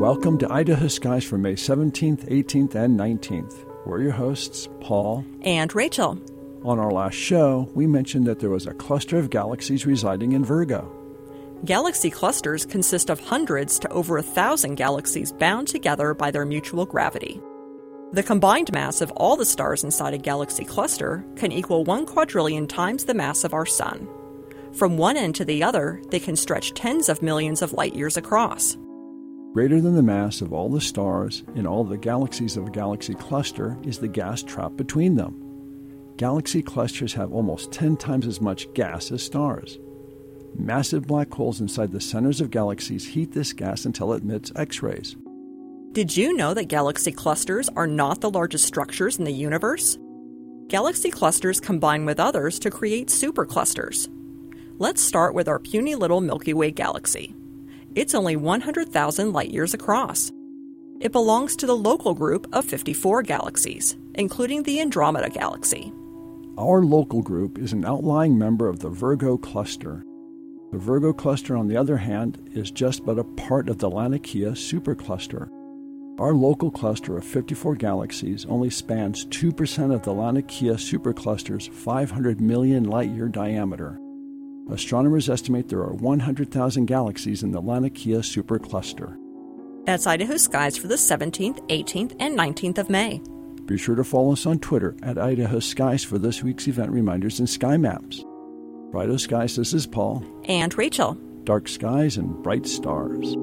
Welcome to Idaho Skies for May 17th, 18th, and 19th. We're your hosts, Paul and Rachel. On our last show, we mentioned that there was a cluster of galaxies residing in Virgo. Galaxy clusters consist of hundreds to over a thousand galaxies bound together by their mutual gravity. The combined mass of all the stars inside a galaxy cluster can equal one quadrillion times the mass of our Sun. From one end to the other, they can stretch tens of millions of light years across. Greater than the mass of all the stars in all the galaxies of a galaxy cluster is the gas trapped between them. Galaxy clusters have almost 10 times as much gas as stars. Massive black holes inside the centers of galaxies heat this gas until it emits X rays. Did you know that galaxy clusters are not the largest structures in the universe? Galaxy clusters combine with others to create superclusters. Let's start with our puny little Milky Way galaxy. It's only 100,000 light years across. It belongs to the local group of 54 galaxies, including the Andromeda Galaxy. Our local group is an outlying member of the Virgo cluster. The Virgo cluster, on the other hand, is just but a part of the Laniakea supercluster. Our local cluster of 54 galaxies only spans 2% of the Laniakea supercluster's 500 million light year diameter. Astronomers estimate there are 100,000 galaxies in the Laniakea supercluster. That's Idaho Skies for the 17th, 18th, and 19th of May. Be sure to follow us on Twitter at Idaho Skies for this week's event reminders and sky maps. For Idaho Skies, this is Paul. And Rachel. Dark skies and bright stars.